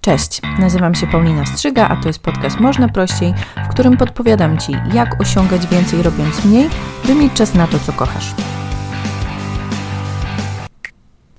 Cześć, nazywam się Paulina Strzyga, a to jest podcast Można Prościej, w którym podpowiadam Ci, jak osiągać więcej robiąc mniej, by mieć czas na to, co kochasz.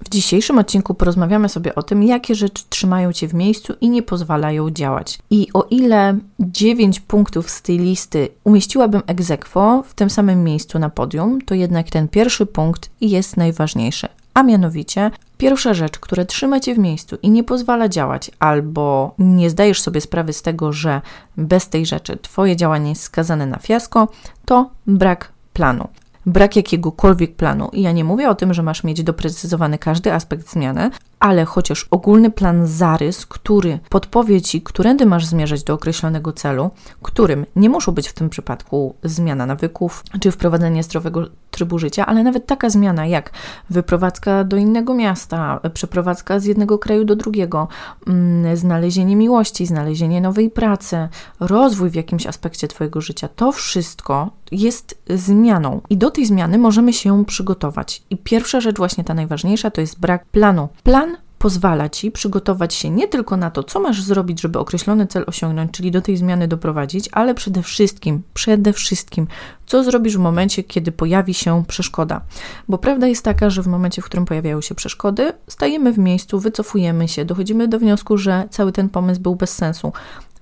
W dzisiejszym odcinku porozmawiamy sobie o tym, jakie rzeczy trzymają Cię w miejscu i nie pozwalają działać. I o ile 9 punktów z tej listy umieściłabym egzekwo w tym samym miejscu na podium, to jednak ten pierwszy punkt jest najważniejszy, a mianowicie pierwsza rzecz, która trzyma cię w miejscu i nie pozwala działać, albo nie zdajesz sobie sprawy z tego, że bez tej rzeczy twoje działanie jest skazane na fiasko, to brak planu brak jakiegokolwiek planu. I ja nie mówię o tym, że masz mieć doprecyzowany każdy aspekt zmiany, ale chociaż ogólny plan zarys, który podpowie ci, którędy masz zmierzać do określonego celu, którym nie muszą być w tym przypadku zmiana nawyków czy wprowadzenie zdrowego trybu życia, ale nawet taka zmiana jak wyprowadzka do innego miasta, przeprowadzka z jednego kraju do drugiego, mm, znalezienie miłości, znalezienie nowej pracy, rozwój w jakimś aspekcie Twojego życia, to wszystko jest zmianą i do tej zmiany możemy się przygotować. I pierwsza rzecz, właśnie ta najważniejsza, to jest brak planu. Plan pozwala ci przygotować się nie tylko na to, co masz zrobić, żeby określony cel osiągnąć, czyli do tej zmiany doprowadzić, ale przede wszystkim, przede wszystkim, co zrobisz w momencie, kiedy pojawi się przeszkoda. Bo prawda jest taka, że w momencie, w którym pojawiają się przeszkody, stajemy w miejscu, wycofujemy się, dochodzimy do wniosku, że cały ten pomysł był bez sensu.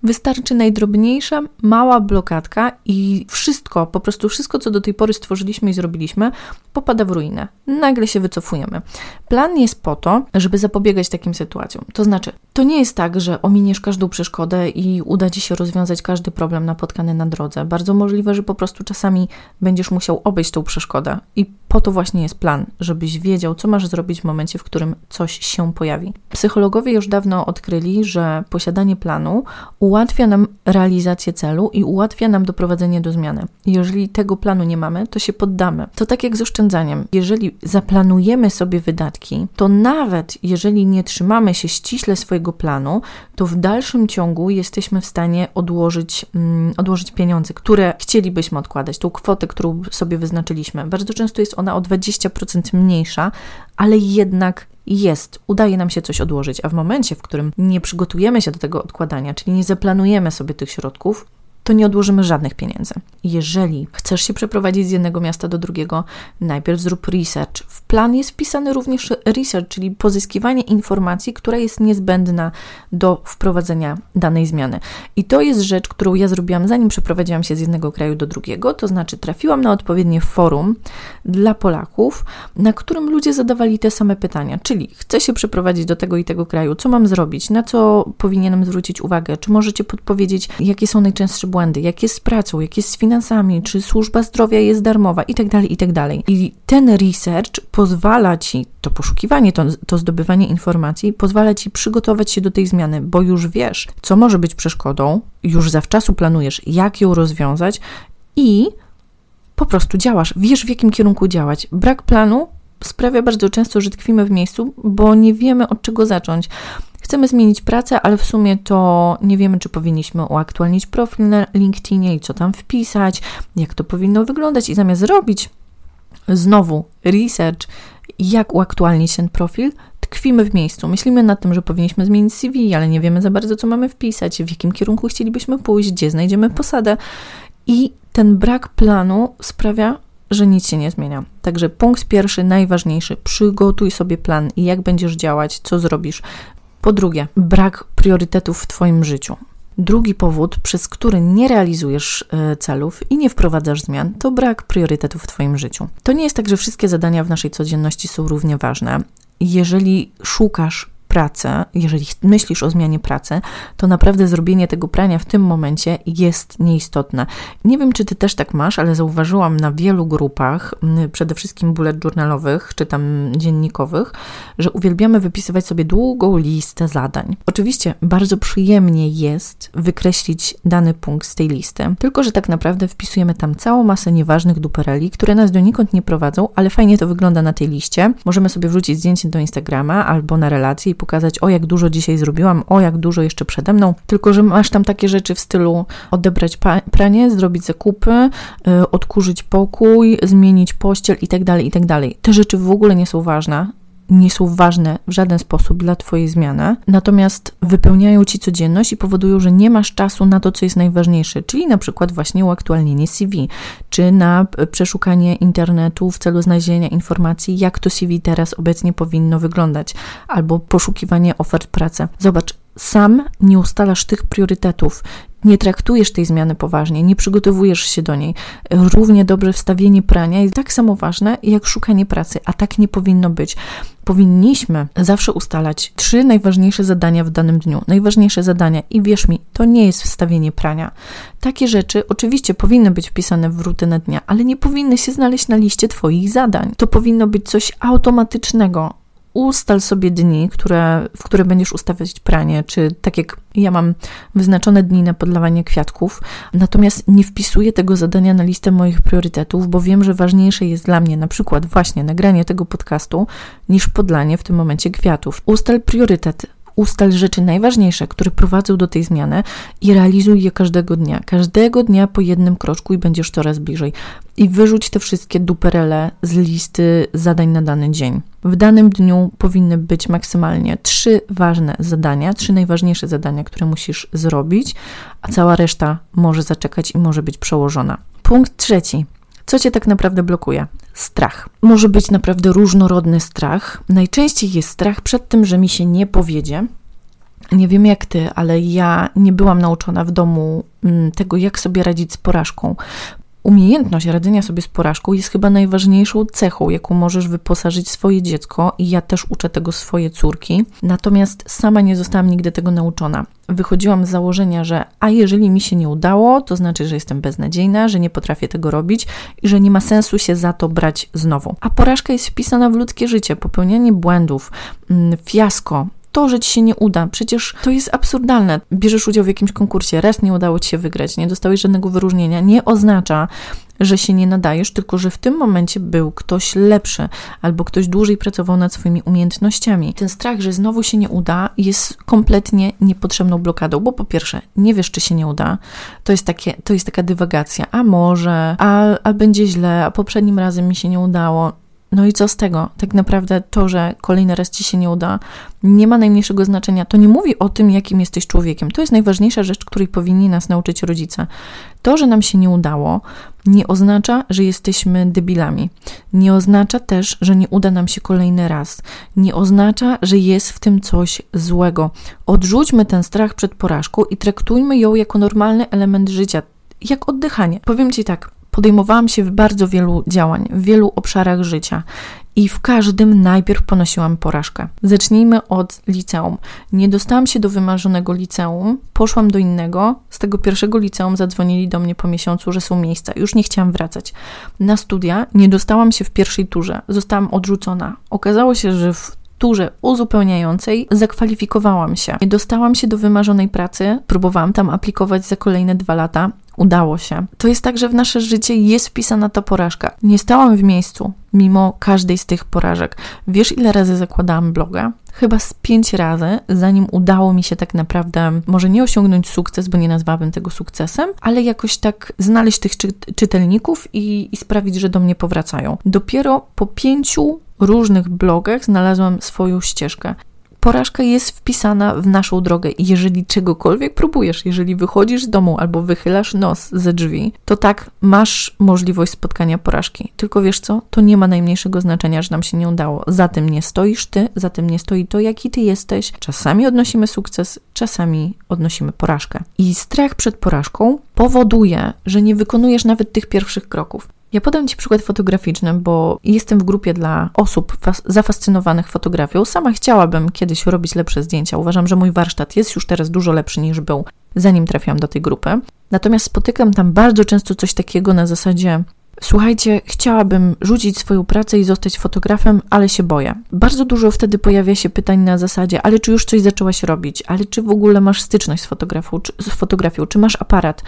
Wystarczy najdrobniejsza, mała blokadka i wszystko, po prostu wszystko, co do tej pory stworzyliśmy i zrobiliśmy, popada w ruinę. Nagle się wycofujemy. Plan jest po to, żeby zapobiegać takim sytuacjom. To znaczy, to nie jest tak, że ominiesz każdą przeszkodę i uda ci się rozwiązać każdy problem napotkany na drodze. Bardzo możliwe, że po prostu czasami będziesz musiał obejść tą przeszkodę i po to właśnie jest plan, żebyś wiedział, co masz zrobić w momencie, w którym coś się pojawi. Psychologowie już dawno odkryli, że posiadanie planu ułatwia nam realizację celu i ułatwia nam doprowadzenie do zmiany. Jeżeli tego planu nie mamy, to się poddamy. To tak jak z oszczędzaniem. Jeżeli zaplanujemy sobie wydatki, to nawet jeżeli nie trzymamy się ściśle swojego planu, to w dalszym ciągu jesteśmy w stanie odłożyć, mm, odłożyć pieniądze, które chcielibyśmy odkładać, tą kwotę, którą sobie wyznaczyliśmy. Bardzo często jest ona o 20% mniejsza, ale jednak jest, udaje nam się coś odłożyć, a w momencie, w którym nie przygotujemy się do tego odkładania, czyli nie zaplanujemy sobie tych środków, to nie odłożymy żadnych pieniędzy. Jeżeli chcesz się przeprowadzić z jednego miasta do drugiego, najpierw zrób research. W plan jest wpisany również research, czyli pozyskiwanie informacji, która jest niezbędna do wprowadzenia danej zmiany. I to jest rzecz, którą ja zrobiłam zanim przeprowadziłam się z jednego kraju do drugiego, to znaczy trafiłam na odpowiednie forum dla Polaków, na którym ludzie zadawali te same pytania, czyli chcę się przeprowadzić do tego i tego kraju, co mam zrobić, na co powinienem zwrócić uwagę, czy możecie podpowiedzieć, jakie są najczęstsze błędy, jak jest z pracą, jak jest z finansami, czy służba zdrowia jest darmowa i tak dalej, i tak. I ten research pozwala ci, to poszukiwanie, to, to zdobywanie informacji, pozwala ci przygotować się do tej zmiany, bo już wiesz, co może być przeszkodą, już zawczasu planujesz, jak ją rozwiązać i po prostu działasz, wiesz w jakim kierunku działać. Brak planu sprawia bardzo często, że tkwimy w miejscu, bo nie wiemy od czego zacząć. Chcemy zmienić pracę, ale w sumie to nie wiemy, czy powinniśmy uaktualnić profil na LinkedInie i co tam wpisać, jak to powinno wyglądać. I zamiast zrobić znowu research, jak uaktualnić ten profil, tkwimy w miejscu. Myślimy nad tym, że powinniśmy zmienić CV, ale nie wiemy za bardzo, co mamy wpisać, w jakim kierunku chcielibyśmy pójść, gdzie znajdziemy posadę. I ten brak planu sprawia, że nic się nie zmienia. Także punkt pierwszy, najważniejszy, przygotuj sobie plan i jak będziesz działać, co zrobisz. Po drugie, brak priorytetów w Twoim życiu. Drugi powód, przez który nie realizujesz e, celów i nie wprowadzasz zmian, to brak priorytetów w Twoim życiu. To nie jest tak, że wszystkie zadania w naszej codzienności są równie ważne. Jeżeli szukasz pracę, jeżeli myślisz o zmianie pracy, to naprawdę zrobienie tego prania w tym momencie jest nieistotne. Nie wiem, czy ty też tak masz, ale zauważyłam na wielu grupach, przede wszystkim bullet journalowych czy tam dziennikowych, że uwielbiamy wypisywać sobie długą listę zadań. Oczywiście bardzo przyjemnie jest wykreślić dany punkt z tej listy, tylko że tak naprawdę wpisujemy tam całą masę nieważnych dupereli, które nas donikąd nie prowadzą, ale fajnie to wygląda na tej liście. Możemy sobie wrzucić zdjęcie do Instagrama albo na relację i pokazać, o jak dużo dzisiaj zrobiłam, o jak dużo jeszcze przede mną, tylko że masz tam takie rzeczy w stylu odebrać pranie, zrobić zakupy, yy, odkurzyć pokój, zmienić pościel i tak dalej, i tak. Te rzeczy w ogóle nie są ważne, nie są ważne w żaden sposób dla Twojej zmiany, natomiast wypełniają Ci codzienność i powodują, że nie masz czasu na to, co jest najważniejsze, czyli na przykład właśnie uaktualnienie CV, czy na przeszukanie internetu w celu znalezienia informacji, jak to CV teraz obecnie powinno wyglądać, albo poszukiwanie ofert pracy. Zobacz, sam nie ustalasz tych priorytetów, nie traktujesz tej zmiany poważnie, nie przygotowujesz się do niej. Równie dobrze wstawienie prania jest tak samo ważne jak szukanie pracy, a tak nie powinno być. Powinniśmy zawsze ustalać trzy najważniejsze zadania w danym dniu. Najważniejsze zadania, i wierz mi, to nie jest wstawienie prania. Takie rzeczy oczywiście powinny być wpisane w rutynę dnia, ale nie powinny się znaleźć na liście Twoich zadań. To powinno być coś automatycznego, ustal sobie dni, które, w które będziesz ustawiać pranie, czy tak jak ja mam wyznaczone dni na podlewanie kwiatków, natomiast nie wpisuję tego zadania na listę moich priorytetów, bo wiem, że ważniejsze jest dla mnie na przykład właśnie nagranie tego podcastu niż podlanie w tym momencie kwiatów. Ustal priorytet ustal rzeczy najważniejsze, które prowadzą do tej zmiany i realizuj je każdego dnia. Każdego dnia po jednym kroczku i będziesz coraz bliżej. I wyrzuć te wszystkie duperele z listy zadań na dany dzień. W danym dniu powinny być maksymalnie trzy ważne zadania, trzy najważniejsze zadania, które musisz zrobić, a cała reszta może zaczekać i może być przełożona. Punkt trzeci. Co cię tak naprawdę blokuje? Strach. Może być naprawdę różnorodny strach. Najczęściej jest strach przed tym, że mi się nie powiedzie. Nie wiem jak ty, ale ja nie byłam nauczona w domu mm, tego, jak sobie radzić z porażką. Umiejętność radzenia sobie z porażką jest chyba najważniejszą cechą, jaką możesz wyposażyć swoje dziecko, i ja też uczę tego swoje córki. Natomiast sama nie zostałam nigdy tego nauczona. Wychodziłam z założenia, że a jeżeli mi się nie udało, to znaczy, że jestem beznadziejna, że nie potrafię tego robić i że nie ma sensu się za to brać znowu. A porażka jest wpisana w ludzkie życie, popełnianie błędów, mm, fiasko, to, że ci się nie uda. Przecież to jest absurdalne. Bierzesz udział w jakimś konkursie, raz nie udało ci się wygrać, nie dostałeś żadnego wyróżnienia, nie oznacza, że się nie nadajesz, tylko że w tym momencie był ktoś lepszy albo ktoś dłużej pracował nad swoimi umiejętnościami. Ten strach, że znowu się nie uda, jest kompletnie niepotrzebną blokadą, bo po pierwsze, nie wiesz, czy się nie uda. To jest, takie, to jest taka dywagacja. A może, a, a będzie źle, a poprzednim razem mi się nie udało. No i co z tego? Tak naprawdę to, że kolejny raz ci się nie uda, nie ma najmniejszego znaczenia. To nie mówi o tym, jakim jesteś człowiekiem. To jest najważniejsza rzecz, której powinni nas nauczyć rodzice. To, że nam się nie udało, nie oznacza, że jesteśmy debilami. Nie oznacza też, że nie uda nam się kolejny raz. Nie oznacza, że jest w tym coś złego. Odrzućmy ten strach przed porażką i traktujmy ją jako normalny element życia, jak oddychanie. Powiem ci tak, podejmowałam się w bardzo wielu działań, w wielu obszarach życia i w każdym najpierw ponosiłam porażkę. Zacznijmy od liceum. Nie dostałam się do wymarzonego liceum, poszłam do innego. Z tego pierwszego liceum zadzwonili do mnie po miesiącu, że są miejsca. Już nie chciałam wracać. Na studia nie dostałam się w pierwszej turze, zostałam odrzucona. Okazało się, że w turze uzupełniającej zakwalifikowałam się. Dostałam się do wymarzonej pracy, próbowałam tam aplikować za kolejne dwa lata. Udało się. To jest tak, że w nasze życie jest wpisana ta porażka. Nie stałam w miejscu, mimo każdej z tych porażek. Wiesz, ile razy zakładałam bloga? Chyba z pięć razy, zanim udało mi się tak naprawdę, może nie osiągnąć sukces, bo nie nazwałabym tego sukcesem, ale jakoś tak znaleźć tych czy czytelników i, i sprawić, że do mnie powracają. Dopiero po pięciu różnych blogach znalazłam swoją ścieżkę. Porażka jest wpisana w naszą drogę i jeżeli czegokolwiek próbujesz, jeżeli wychodzisz z domu albo wychylasz nos ze drzwi, to tak, masz możliwość spotkania porażki. Tylko wiesz co, to nie ma najmniejszego znaczenia, że nam się nie udało. Za tym nie stoisz ty, za tym nie stoi to, jaki ty jesteś. Czasami odnosimy sukces, czasami odnosimy porażkę. I strach przed porażką powoduje, że nie wykonujesz nawet tych pierwszych kroków. Ja podam Ci przykład fotograficzny, bo jestem w grupie dla osób zafascynowanych fotografią. Sama chciałabym kiedyś robić lepsze zdjęcia. Uważam, że mój warsztat jest już teraz dużo lepszy niż był, zanim trafiłam do tej grupy. Natomiast spotykam tam bardzo często coś takiego na zasadzie: Słuchajcie, chciałabym rzucić swoją pracę i zostać fotografem, ale się boję. Bardzo dużo wtedy pojawia się pytań na zasadzie, ale czy już coś zaczęłaś robić, ale czy w ogóle masz styczność z fotografią, czy, z fotografią, czy masz aparat,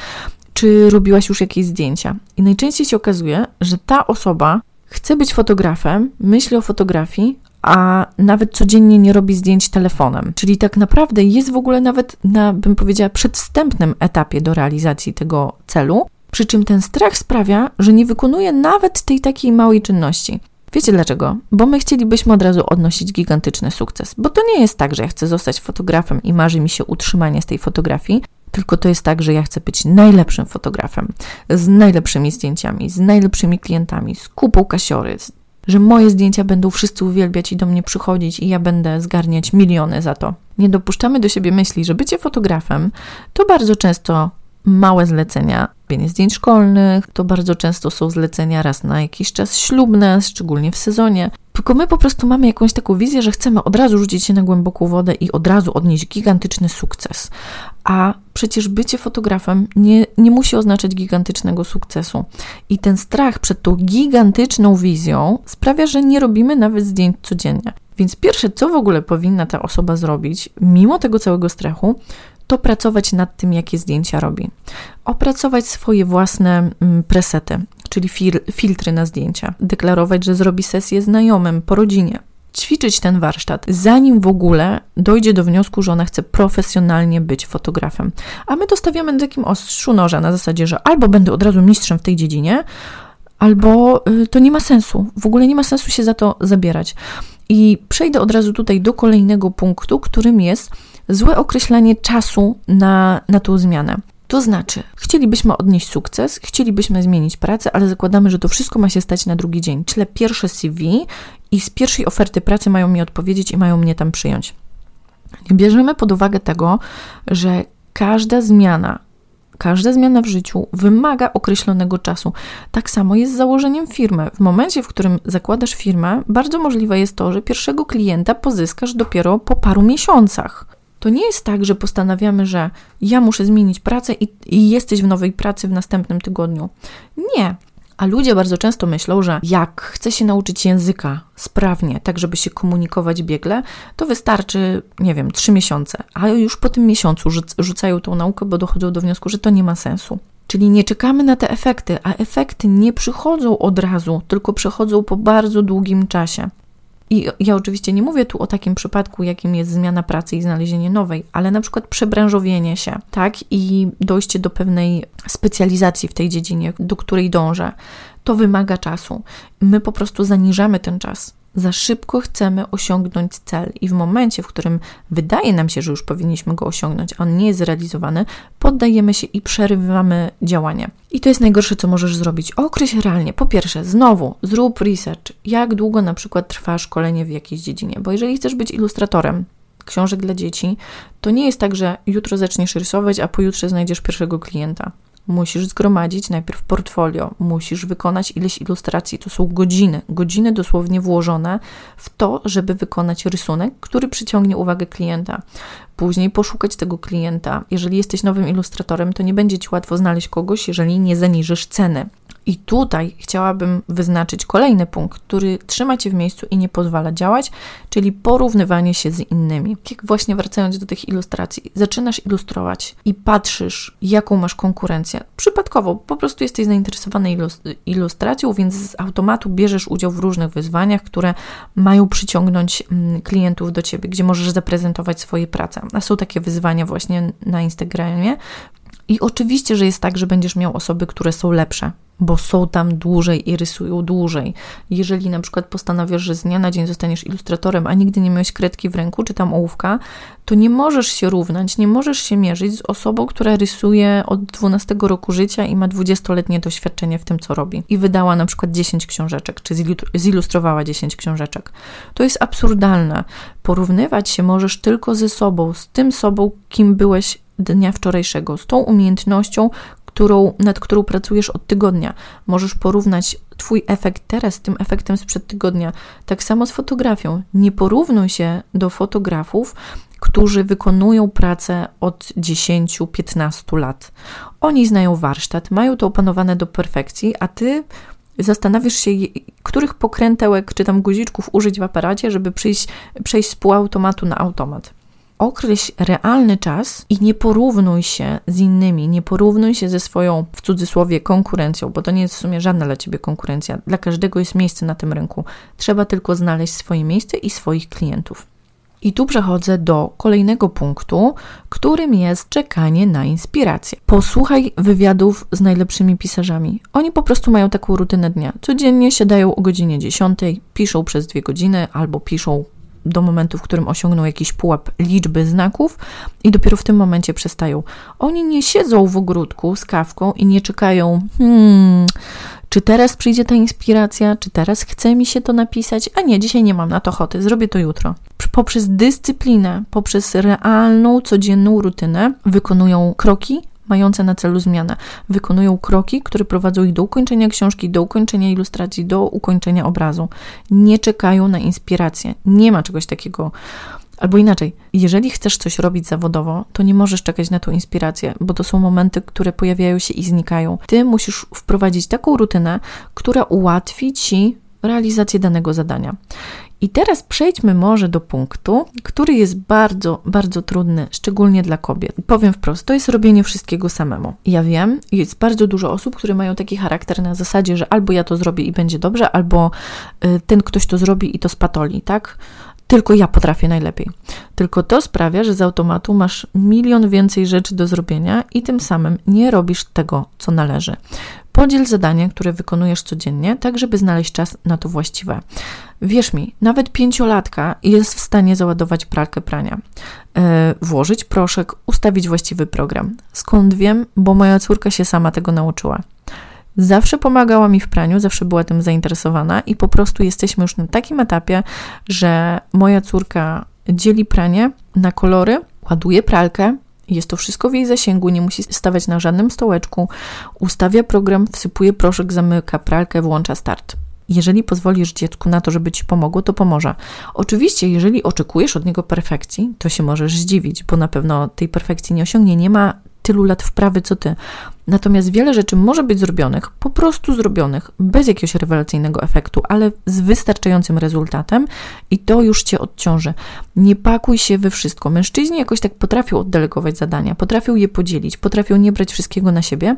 czy robiłaś już jakieś zdjęcia. I najczęściej się okazuje, że ta osoba chce być fotografem, myśli o fotografii, a nawet codziennie nie robi zdjęć telefonem. Czyli tak naprawdę jest w ogóle nawet na, bym powiedziała, przedwstępnym etapie do realizacji tego celu, przy czym ten strach sprawia, że nie wykonuje nawet tej takiej małej czynności. Wiecie dlaczego? Bo my chcielibyśmy od razu odnosić gigantyczny sukces. Bo to nie jest tak, że ja chcę zostać fotografem i marzy mi się utrzymanie z tej fotografii, tylko to jest tak, że ja chcę być najlepszym fotografem, z najlepszymi zdjęciami, z najlepszymi klientami, z kupą kasiory, że moje zdjęcia będą wszyscy uwielbiać i do mnie przychodzić i ja będę zgarniać miliony za to. Nie dopuszczamy do siebie myśli, że bycie fotografem to bardzo często małe zlecenia, robienie zdjęć szkolnych, to bardzo często są zlecenia raz na jakiś czas ślubne, szczególnie w sezonie. Tylko my po prostu mamy jakąś taką wizję, że chcemy od razu rzucić się na głęboką wodę i od razu odnieść gigantyczny sukces. A przecież bycie fotografem nie, nie musi oznaczać gigantycznego sukcesu. I ten strach przed tą gigantyczną wizją sprawia, że nie robimy nawet zdjęć codziennie. Więc pierwsze, co w ogóle powinna ta osoba zrobić, mimo tego całego strachu, to pracować nad tym, jakie zdjęcia robi. Opracować swoje własne mm, presety, czyli fil filtry na zdjęcia. Deklarować, że zrobi sesję znajomym, po rodzinie. Ćwiczyć ten warsztat, zanim w ogóle dojdzie do wniosku, że ona chce profesjonalnie być fotografem. A my to stawiamy na takim ostrzu noża, na zasadzie, że albo będę od razu mistrzem w tej dziedzinie, albo y, to nie ma sensu. W ogóle nie ma sensu się za to zabierać. I przejdę od razu tutaj do kolejnego punktu, którym jest złe określanie czasu na, na tą zmianę. To znaczy, chcielibyśmy odnieść sukces, chcielibyśmy zmienić pracę, ale zakładamy, że to wszystko ma się stać na drugi dzień. Czyli pierwsze CV i z pierwszej oferty pracy mają mi odpowiedzieć i mają mnie tam przyjąć. Nie bierzemy pod uwagę tego, że każda zmiana, każda zmiana w życiu wymaga określonego czasu. Tak samo jest z założeniem firmy. W momencie, w którym zakładasz firmę, bardzo możliwe jest to, że pierwszego klienta pozyskasz dopiero po paru miesiącach. To nie jest tak, że postanawiamy, że ja muszę zmienić pracę i, i jesteś w nowej pracy w następnym tygodniu. Nie. A ludzie bardzo często myślą, że jak chce się nauczyć języka sprawnie, tak żeby się komunikować biegle, to wystarczy, nie wiem, trzy miesiące. A już po tym miesiącu rzucają tą naukę, bo dochodzą do wniosku, że to nie ma sensu. Czyli nie czekamy na te efekty, a efekty nie przychodzą od razu, tylko przychodzą po bardzo długim czasie. I ja oczywiście nie mówię tu o takim przypadku, jakim jest zmiana pracy i znalezienie nowej, ale na przykład przebranżowienie się, tak, i dojście do pewnej specjalizacji w tej dziedzinie, do której dążę, to wymaga czasu. My po prostu zaniżamy ten czas za szybko chcemy osiągnąć cel, i w momencie, w którym wydaje nam się, że już powinniśmy go osiągnąć, a on nie jest zrealizowany, poddajemy się i przerywamy działanie. I to jest najgorsze, co możesz zrobić. Określ realnie. Po pierwsze, znowu zrób research, jak długo na przykład trwa szkolenie w jakiejś dziedzinie, bo jeżeli chcesz być ilustratorem, książek dla dzieci, to nie jest tak, że jutro zaczniesz rysować, a pojutrze znajdziesz pierwszego klienta. Musisz zgromadzić najpierw portfolio, musisz wykonać ileś ilustracji. To są godziny, godziny dosłownie włożone w to, żeby wykonać rysunek, który przyciągnie uwagę klienta. Później poszukać tego klienta. Jeżeli jesteś nowym ilustratorem, to nie będzie ci łatwo znaleźć kogoś, jeżeli nie zaniżysz ceny. I tutaj chciałabym wyznaczyć kolejny punkt, który trzyma cię w miejscu i nie pozwala działać, czyli porównywanie się z innymi. Jak właśnie wracając do tych ilustracji, zaczynasz ilustrować i patrzysz, jaką masz konkurencję. Przypadkowo, po prostu jesteś zainteresowany ilustracją, więc z automatu bierzesz udział w różnych wyzwaniach, które mają przyciągnąć mm, klientów do ciebie, gdzie możesz zaprezentować swoje prace. Są takie wyzwania właśnie na Instagramie. I oczywiście, że jest tak, że będziesz miał osoby, które są lepsze, bo są tam dłużej i rysują dłużej. Jeżeli na przykład postanawiasz, że z dnia na dzień zostaniesz ilustratorem, a nigdy nie miałeś kredki w ręku czy tam ołówka, to nie możesz się równać, nie możesz się mierzyć z osobą, która rysuje od 12 roku życia i ma 20-letnie doświadczenie w tym, co robi. I wydała na przykład 10 książeczek, czy zilustrowała 10 książeczek. To jest absurdalne. Porównywać się możesz tylko ze sobą, z tym sobą, kim byłeś dnia wczorajszego, z tą umiejętnością, którą, nad którą pracujesz od tygodnia. Możesz porównać Twój efekt teraz z tym efektem sprzed tygodnia. Tak samo z fotografią. Nie porównuj się do fotografów, którzy wykonują pracę od 10-15 lat. Oni znają warsztat, mają to opanowane do perfekcji, a ty zastanawiasz się, których pokrętełek czy tam guziczków użyć w aparacie, żeby przyjść, przejść z półautomatu na automat określ realny czas i nie porównuj się z innymi, nie porównuj się ze swoją, w cudzysłowie, konkurencją, bo to nie jest w sumie żadna dla ciebie konkurencja. Dla każdego jest miejsce na tym rynku. Trzeba tylko znaleźć swoje miejsce i swoich klientów. I tu przechodzę do kolejnego punktu, którym jest czekanie na inspirację. Posłuchaj wywiadów z najlepszymi pisarzami. Oni po prostu mają taką rutynę dnia. Codziennie siadają o godzinie 10, piszą przez dwie godziny albo piszą do momentu, w którym osiągną jakiś pułap liczby znaków i dopiero w tym momencie przestają. Oni nie siedzą w ogródku z kawką i nie czekają, hmm, czy teraz przyjdzie ta inspiracja, czy teraz chce mi się to napisać, a nie, dzisiaj nie mam na to ochoty, zrobię to jutro. Poprzez dyscyplinę, poprzez realną, codzienną rutynę wykonują kroki, mające na celu zmianę. Wykonują kroki, które prowadzą ich do ukończenia książki, do ukończenia ilustracji, do ukończenia obrazu. Nie czekają na inspirację. Nie ma czegoś takiego. Albo inaczej, jeżeli chcesz coś robić zawodowo, to nie możesz czekać na tą inspirację, bo to są momenty, które pojawiają się i znikają. Ty musisz wprowadzić taką rutynę, która ułatwi ci realizację danego zadania. I teraz przejdźmy może do punktu, który jest bardzo, bardzo trudny, szczególnie dla kobiet. Powiem wprost, to jest robienie wszystkiego samemu. Ja wiem, jest bardzo dużo osób, które mają taki charakter na zasadzie, że albo ja to zrobię i będzie dobrze, albo y, ten ktoś to zrobi i to spatoli, tak? Tylko ja potrafię najlepiej. Tylko to sprawia, że z automatu masz milion więcej rzeczy do zrobienia i tym samym nie robisz tego, co należy. Podziel zadanie, które wykonujesz codziennie, tak żeby znaleźć czas na to właściwe. Wierz mi, nawet pięciolatka jest w stanie załadować pralkę prania, yy, włożyć proszek, ustawić właściwy program. Skąd wiem? Bo moja córka się sama tego nauczyła. Zawsze pomagała mi w praniu, zawsze była tym zainteresowana i po prostu jesteśmy już na takim etapie, że moja córka dzieli pranie na kolory, ładuje pralkę, jest to wszystko w jej zasięgu, nie musi stawać na żadnym stołeczku. Ustawia program, wsypuje proszek, zamyka pralkę, włącza start. Jeżeli pozwolisz dziecku na to, żeby ci pomogło, to pomoże. Oczywiście, jeżeli oczekujesz od niego perfekcji, to się możesz zdziwić, bo na pewno tej perfekcji nie osiągnie. Nie ma tylu lat wprawy co ty. Natomiast wiele rzeczy może być zrobionych, po prostu zrobionych, bez jakiegoś rewelacyjnego efektu, ale z wystarczającym rezultatem i to już cię odciąży. Nie pakuj się we wszystko. Mężczyźni jakoś tak potrafią oddelegować zadania, potrafią je podzielić, potrafią nie brać wszystkiego na siebie,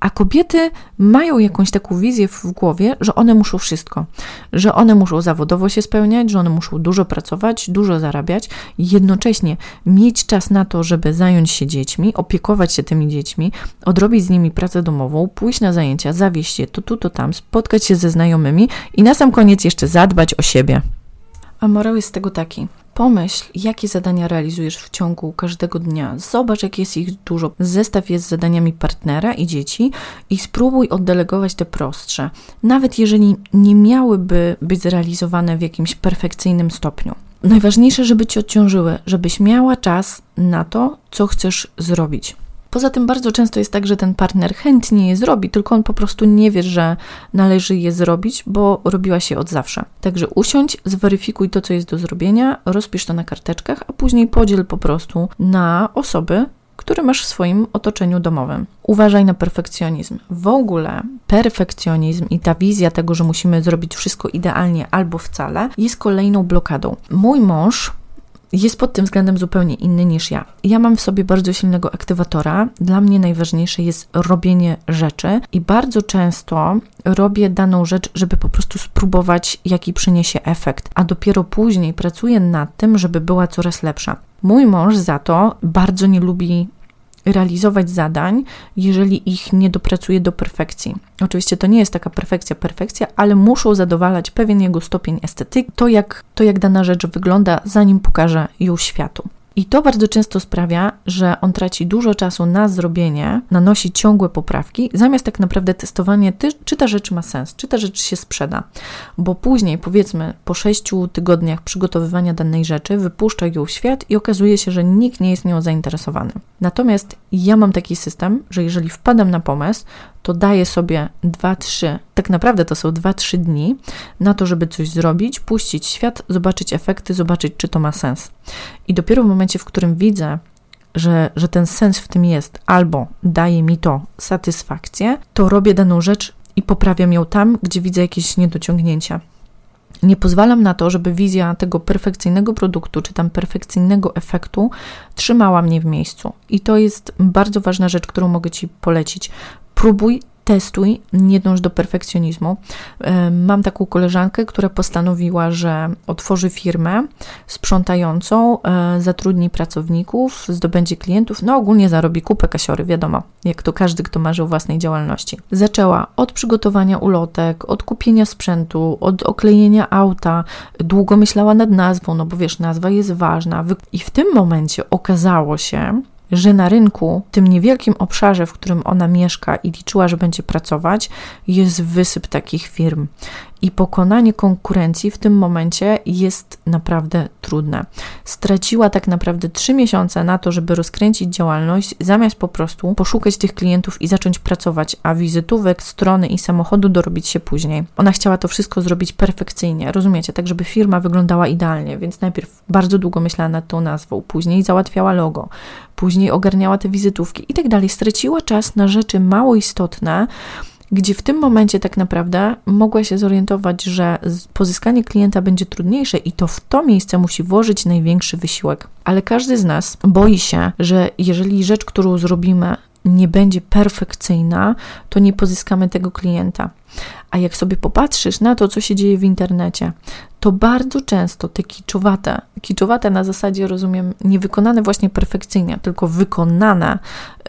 a kobiety mają jakąś taką wizję w głowie, że one muszą wszystko, że one muszą zawodowo się spełniać, że one muszą dużo pracować, dużo zarabiać, jednocześnie mieć czas na to, żeby zająć się dziećmi, opiekować się tymi dziećmi, odrobić z nimi pracę domową, pójść na zajęcia, zawieść je to tu, to tam, spotkać się ze znajomymi i na sam koniec jeszcze zadbać o siebie. A morał jest z tego taki. Pomyśl, jakie zadania realizujesz w ciągu każdego dnia. Zobacz, jak jest ich dużo. Zestaw je z zadaniami partnera i dzieci i spróbuj oddelegować te prostsze, nawet jeżeli nie miałyby być zrealizowane w jakimś perfekcyjnym stopniu. Najważniejsze, żeby cię odciążyły, żebyś miała czas na to, co chcesz zrobić. Poza tym bardzo często jest tak, że ten partner chętnie je zrobi, tylko on po prostu nie wie, że należy je zrobić, bo robiła się od zawsze. Także usiądź, zweryfikuj to, co jest do zrobienia, rozpisz to na karteczkach, a później podziel po prostu na osoby, które masz w swoim otoczeniu domowym. Uważaj na perfekcjonizm. W ogóle perfekcjonizm i ta wizja tego, że musimy zrobić wszystko idealnie albo wcale, jest kolejną blokadą. Mój mąż jest pod tym względem zupełnie inny niż ja. Ja mam w sobie bardzo silnego aktywatora. Dla mnie najważniejsze jest robienie rzeczy i bardzo często robię daną rzecz, żeby po prostu spróbować, jaki przyniesie efekt, a dopiero później pracuję nad tym, żeby była coraz lepsza. Mój mąż za to bardzo nie lubi realizować zadań, jeżeli ich nie dopracuje do perfekcji. Oczywiście to nie jest taka perfekcja, perfekcja, ale muszą zadowalać pewien jego stopień estetyki, to jak, to jak dana rzecz wygląda, zanim pokaże ją światu. I to bardzo często sprawia, że on traci dużo czasu na zrobienie, nanosi ciągłe poprawki, zamiast tak naprawdę testowanie, czy ta rzecz ma sens, czy ta rzecz się sprzeda. Bo później, powiedzmy, po sześciu tygodniach przygotowywania danej rzeczy, wypuszcza ją w świat i okazuje się, że nikt nie jest nią zainteresowany. Natomiast ja mam taki system, że jeżeli wpadam na pomysł, to daję sobie 2-3, tak naprawdę to są 2-3 dni na to, żeby coś zrobić, puścić świat, zobaczyć efekty, zobaczyć, czy to ma sens. I dopiero w momencie, w którym widzę, że, że ten sens w tym jest, albo daje mi to satysfakcję, to robię daną rzecz i poprawiam ją tam, gdzie widzę jakieś niedociągnięcia. Nie pozwalam na to, żeby wizja tego perfekcyjnego produktu, czy tam perfekcyjnego efektu trzymała mnie w miejscu. I to jest bardzo ważna rzecz, którą mogę Ci polecić. Próbuj testuj, nie dąż do perfekcjonizmu. Mam taką koleżankę, która postanowiła, że otworzy firmę sprzątającą, e, zatrudni pracowników, zdobędzie klientów, no ogólnie zarobi kupę kasiory, wiadomo, jak to każdy, kto marzy o własnej działalności. Zaczęła od przygotowania ulotek, od kupienia sprzętu, od oklejenia auta, długo myślała nad nazwą, no bo wiesz, nazwa jest ważna. I w tym momencie okazało się, że na rynku, w tym niewielkim obszarze, w którym ona mieszka i liczyła, że będzie pracować, jest wysyp takich firm i pokonanie konkurencji w tym momencie jest naprawdę trudne. Straciła tak naprawdę trzy miesiące na to, żeby rozkręcić działalność, zamiast po prostu poszukać tych klientów i zacząć pracować, a wizytówek, strony i samochodu dorobić się później. Ona chciała to wszystko zrobić perfekcyjnie, rozumiecie, tak żeby firma wyglądała idealnie, więc najpierw bardzo długo myślała nad tą nazwą, później załatwiała logo, później ogarniała te wizytówki i tak dalej. Straciła czas na rzeczy mało istotne, gdzie w tym momencie tak naprawdę mogła się zorientować, że pozyskanie klienta będzie trudniejsze i to w to miejsce musi włożyć największy wysiłek. Ale każdy z nas boi się, że jeżeli rzecz, którą zrobimy, nie będzie perfekcyjna, to nie pozyskamy tego klienta. A jak sobie popatrzysz na to, co się dzieje w internecie, to bardzo często te kiczowate, kiczowate na zasadzie, rozumiem, nie wykonane właśnie perfekcyjnie, tylko wykonane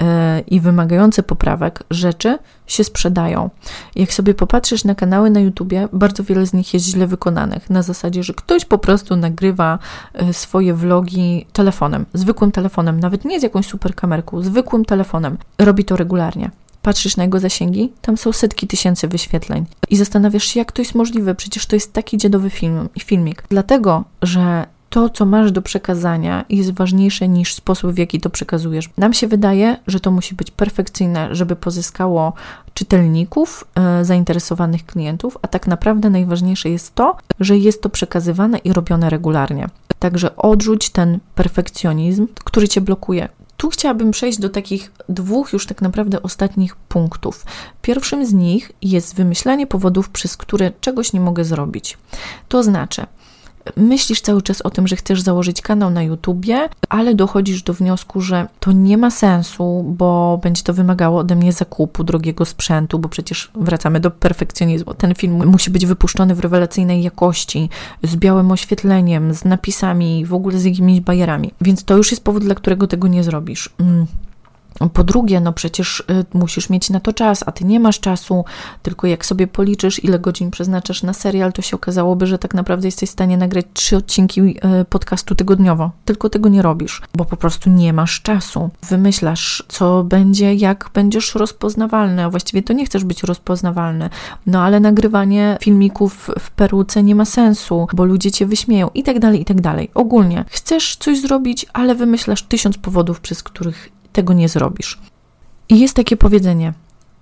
yy, i wymagające poprawek rzeczy się sprzedają. Jak sobie popatrzysz na kanały na YouTubie, bardzo wiele z nich jest źle wykonanych, na zasadzie, że ktoś po prostu nagrywa yy, swoje vlogi telefonem, zwykłym telefonem, nawet nie z jakąś super kamerką, zwykłym telefonem. Robi to regularnie patrzysz na jego zasięgi, tam są setki tysięcy wyświetleń i zastanawiasz się, jak to jest możliwe, przecież to jest taki dziedowy film, filmik. Dlatego, że to, co masz do przekazania, jest ważniejsze niż sposób, w jaki to przekazujesz. Nam się wydaje, że to musi być perfekcyjne, żeby pozyskało czytelników, e, zainteresowanych klientów, a tak naprawdę najważniejsze jest to, że jest to przekazywane i robione regularnie. Także odrzuć ten perfekcjonizm, który cię blokuje, tu chciałabym przejść do takich dwóch już tak naprawdę ostatnich punktów. Pierwszym z nich jest wymyślanie powodów, przez które czegoś nie mogę zrobić. To znaczy, myślisz cały czas o tym, że chcesz założyć kanał na YouTubie, ale dochodzisz do wniosku, że to nie ma sensu, bo będzie to wymagało ode mnie zakupu drogiego sprzętu, bo przecież wracamy do perfekcjonizmu. Ten film musi być wypuszczony w rewelacyjnej jakości, z białym oświetleniem, z napisami, w ogóle z jakimiś bajerami. Więc to już jest powód, dla którego tego nie zrobisz. Mm. Po drugie, no przecież y, musisz mieć na to czas, a ty nie masz czasu, tylko jak sobie policzysz, ile godzin przeznaczasz na serial, to się okazałoby, że tak naprawdę jesteś w stanie nagrać trzy odcinki y, podcastu tygodniowo. Tylko tego nie robisz, bo po prostu nie masz czasu. Wymyślasz, co będzie, jak będziesz rozpoznawalny, a właściwie to nie chcesz być rozpoznawalny. No ale nagrywanie filmików w peruce nie ma sensu, bo ludzie cię wyśmieją i tak dalej, i tak dalej. Ogólnie chcesz coś zrobić, ale wymyślasz tysiąc powodów, przez których tego nie zrobisz. I jest takie powiedzenie: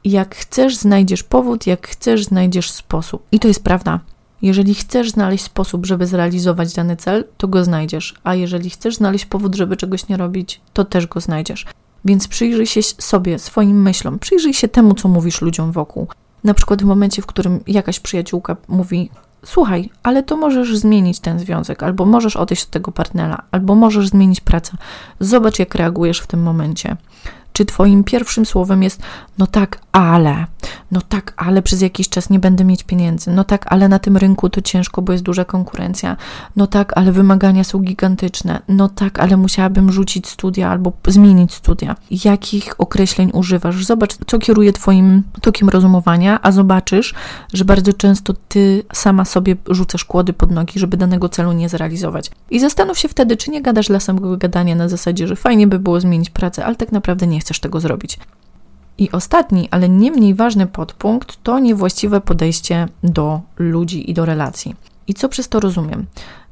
jak chcesz, znajdziesz powód, jak chcesz, znajdziesz sposób. I to jest prawda. Jeżeli chcesz znaleźć sposób, żeby zrealizować dany cel, to go znajdziesz, a jeżeli chcesz znaleźć powód, żeby czegoś nie robić, to też go znajdziesz. Więc przyjrzyj się sobie, swoim myślom, przyjrzyj się temu, co mówisz ludziom wokół. Na przykład w momencie, w którym jakaś przyjaciółka mówi: Słuchaj, ale to możesz zmienić ten związek, albo możesz odejść od tego partnera, albo możesz zmienić pracę. Zobacz, jak reagujesz w tym momencie. Czy Twoim pierwszym słowem jest, no tak, ale, no tak, ale przez jakiś czas nie będę mieć pieniędzy, no tak, ale na tym rynku to ciężko, bo jest duża konkurencja, no tak, ale wymagania są gigantyczne, no tak, ale musiałabym rzucić studia albo zmienić studia. Jakich określeń używasz? Zobacz, co kieruje Twoim tokiem rozumowania, a zobaczysz, że bardzo często Ty sama sobie rzucasz kłody pod nogi, żeby danego celu nie zrealizować. I zastanów się wtedy, czy nie gadasz dla samego gadania na zasadzie, że fajnie by było zmienić pracę, ale tak naprawdę nie chcesz tego zrobić. I ostatni, ale nie mniej ważny podpunkt to niewłaściwe podejście do ludzi i do relacji. I co przez to rozumiem?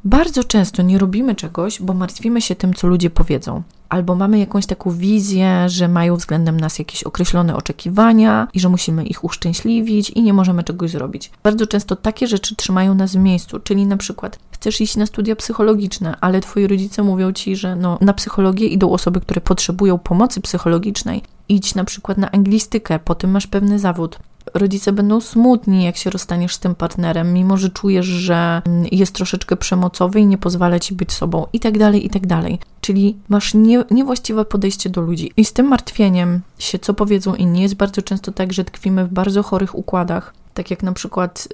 Bardzo często nie robimy czegoś, bo martwimy się tym, co ludzie powiedzą. Albo mamy jakąś taką wizję, że mają względem nas jakieś określone oczekiwania i że musimy ich uszczęśliwić i nie możemy czegoś zrobić. Bardzo często takie rzeczy trzymają nas w miejscu, czyli na przykład chcesz iść na studia psychologiczne, ale twoi rodzice mówią ci, że no, na psychologię idą osoby, które potrzebują pomocy psychologicznej. Idź na przykład na anglistykę, po tym masz pewny zawód. Rodzice będą smutni, jak się rozstaniesz z tym partnerem, mimo że czujesz, że jest troszeczkę przemocowy i nie pozwala ci być sobą, i tak dalej, i tak dalej. Czyli masz nie, niewłaściwe podejście do ludzi. I z tym martwieniem się, co powiedzą inni, jest bardzo często tak, że tkwimy w bardzo chorych układach. Tak jak na przykład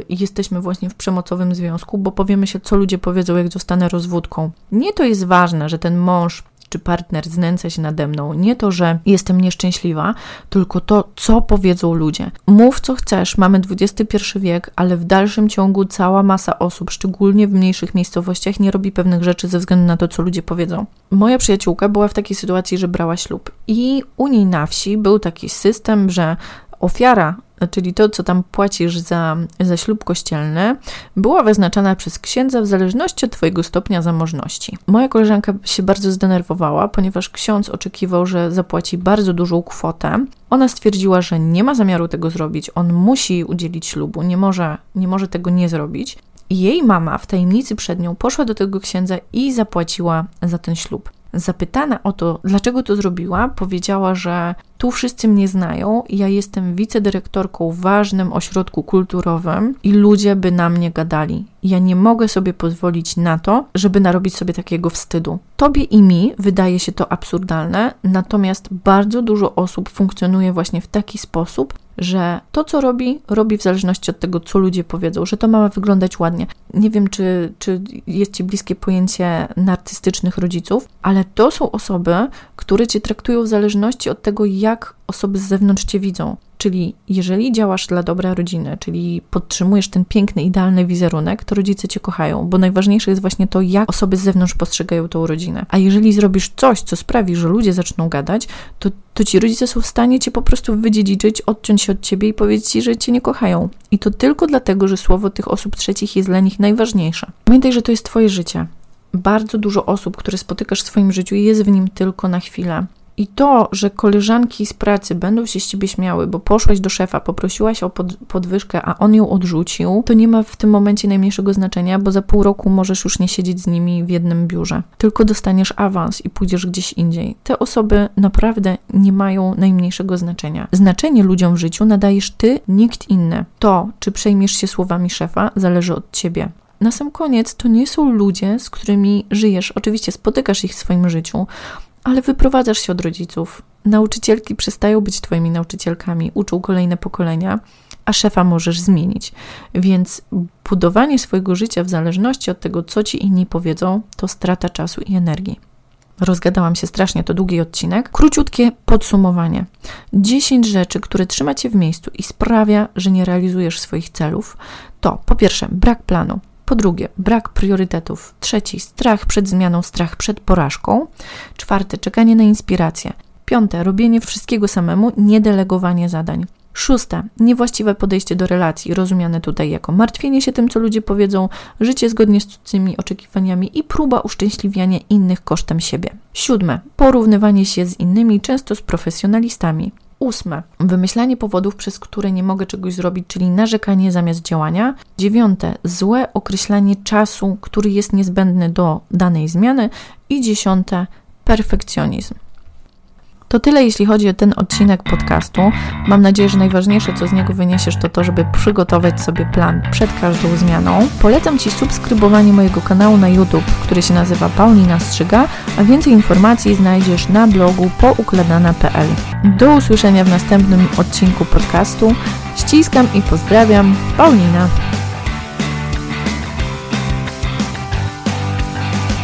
y, jesteśmy właśnie w przemocowym związku, bo powiemy się, co ludzie powiedzą, jak zostanę rozwódką. Nie to jest ważne, że ten mąż czy partner znęca się nade mną. Nie to, że jestem nieszczęśliwa, tylko to, co powiedzą ludzie. Mów, co chcesz, mamy XXI wiek, ale w dalszym ciągu cała masa osób, szczególnie w mniejszych miejscowościach, nie robi pewnych rzeczy ze względu na to, co ludzie powiedzą. Moja przyjaciółka była w takiej sytuacji, że brała ślub, i u niej na wsi był taki system, że ofiara czyli to, co tam płacisz za, za ślub kościelny, była wyznaczana przez księdza w zależności od Twojego stopnia zamożności. Moja koleżanka się bardzo zdenerwowała, ponieważ ksiądz oczekiwał, że zapłaci bardzo dużą kwotę. Ona stwierdziła, że nie ma zamiaru tego zrobić, on musi udzielić ślubu, nie może, nie może tego nie zrobić. I jej mama w tajemnicy przed nią poszła do tego księdza i zapłaciła za ten ślub. Zapytana o to, dlaczego to zrobiła, powiedziała, że tu wszyscy mnie znają, ja jestem wicedyrektorką w ważnym ośrodku kulturowym i ludzie by na mnie gadali. Ja nie mogę sobie pozwolić na to, żeby narobić sobie takiego wstydu. Tobie i mi wydaje się to absurdalne, natomiast bardzo dużo osób funkcjonuje właśnie w taki sposób, że to, co robi, robi w zależności od tego, co ludzie powiedzą, że to ma wyglądać ładnie. Nie wiem, czy, czy jest Ci bliskie pojęcie narcystycznych rodziców, ale to są osoby, które Cię traktują w zależności od tego, jak osoby z zewnątrz Cię widzą. Czyli jeżeli działasz dla dobra rodziny, czyli podtrzymujesz ten piękny, idealny wizerunek, to rodzice cię kochają, bo najważniejsze jest właśnie to, jak osoby z zewnątrz postrzegają tą rodzinę. A jeżeli zrobisz coś, co sprawi, że ludzie zaczną gadać, to, to ci rodzice są w stanie cię po prostu wydziedziczyć, odciąć się od ciebie i powiedzieć ci, że cię nie kochają. I to tylko dlatego, że słowo tych osób trzecich jest dla nich najważniejsze. Pamiętaj, że to jest twoje życie. Bardzo dużo osób, które spotykasz w swoim życiu, jest w nim tylko na chwilę. I to, że koleżanki z pracy będą się z ciebie śmiały, bo poszłaś do szefa, poprosiłaś o pod, podwyżkę, a on ją odrzucił, to nie ma w tym momencie najmniejszego znaczenia, bo za pół roku możesz już nie siedzieć z nimi w jednym biurze. Tylko dostaniesz awans i pójdziesz gdzieś indziej. Te osoby naprawdę nie mają najmniejszego znaczenia. Znaczenie ludziom w życiu nadajesz ty, nikt inny. To, czy przejmiesz się słowami szefa, zależy od ciebie. Na sam koniec to nie są ludzie, z którymi żyjesz. Oczywiście spotykasz ich w swoim życiu, ale wyprowadzasz się od rodziców. Nauczycielki przestają być Twoimi nauczycielkami, uczą kolejne pokolenia, a szefa możesz zmienić. Więc budowanie swojego życia w zależności od tego, co ci inni powiedzą, to strata czasu i energii. Rozgadałam się strasznie, to długi odcinek. Króciutkie podsumowanie. 10 rzeczy, które trzyma cię w miejscu i sprawia, że nie realizujesz swoich celów, to po pierwsze brak planu. Po drugie, brak priorytetów. Trzeci, strach przed zmianą, strach przed porażką. Czwarte, czekanie na inspirację. Piąte, robienie wszystkiego samemu, niedelegowanie zadań. Szóste, niewłaściwe podejście do relacji, rozumiane tutaj jako martwienie się tym, co ludzie powiedzą, życie zgodnie z cudzymi oczekiwaniami i próba uszczęśliwiania innych kosztem siebie. Siódme, porównywanie się z innymi, często z profesjonalistami. Ósme, wymyślanie powodów, przez które nie mogę czegoś zrobić, czyli narzekanie zamiast działania. Dziewiąte, złe określanie czasu, który jest niezbędny do danej zmiany. I dziesiąte, perfekcjonizm. To tyle, jeśli chodzi o ten odcinek podcastu. Mam nadzieję, że najważniejsze, co z niego wyniesiesz, to to, żeby przygotować sobie plan przed każdą zmianą. Polecam Ci subskrybowanie mojego kanału na YouTube, który się nazywa Paulina Strzyga, a więcej informacji znajdziesz na blogu poukładana.pl. Do usłyszenia w następnym odcinku podcastu. Ściskam i pozdrawiam, Paulina.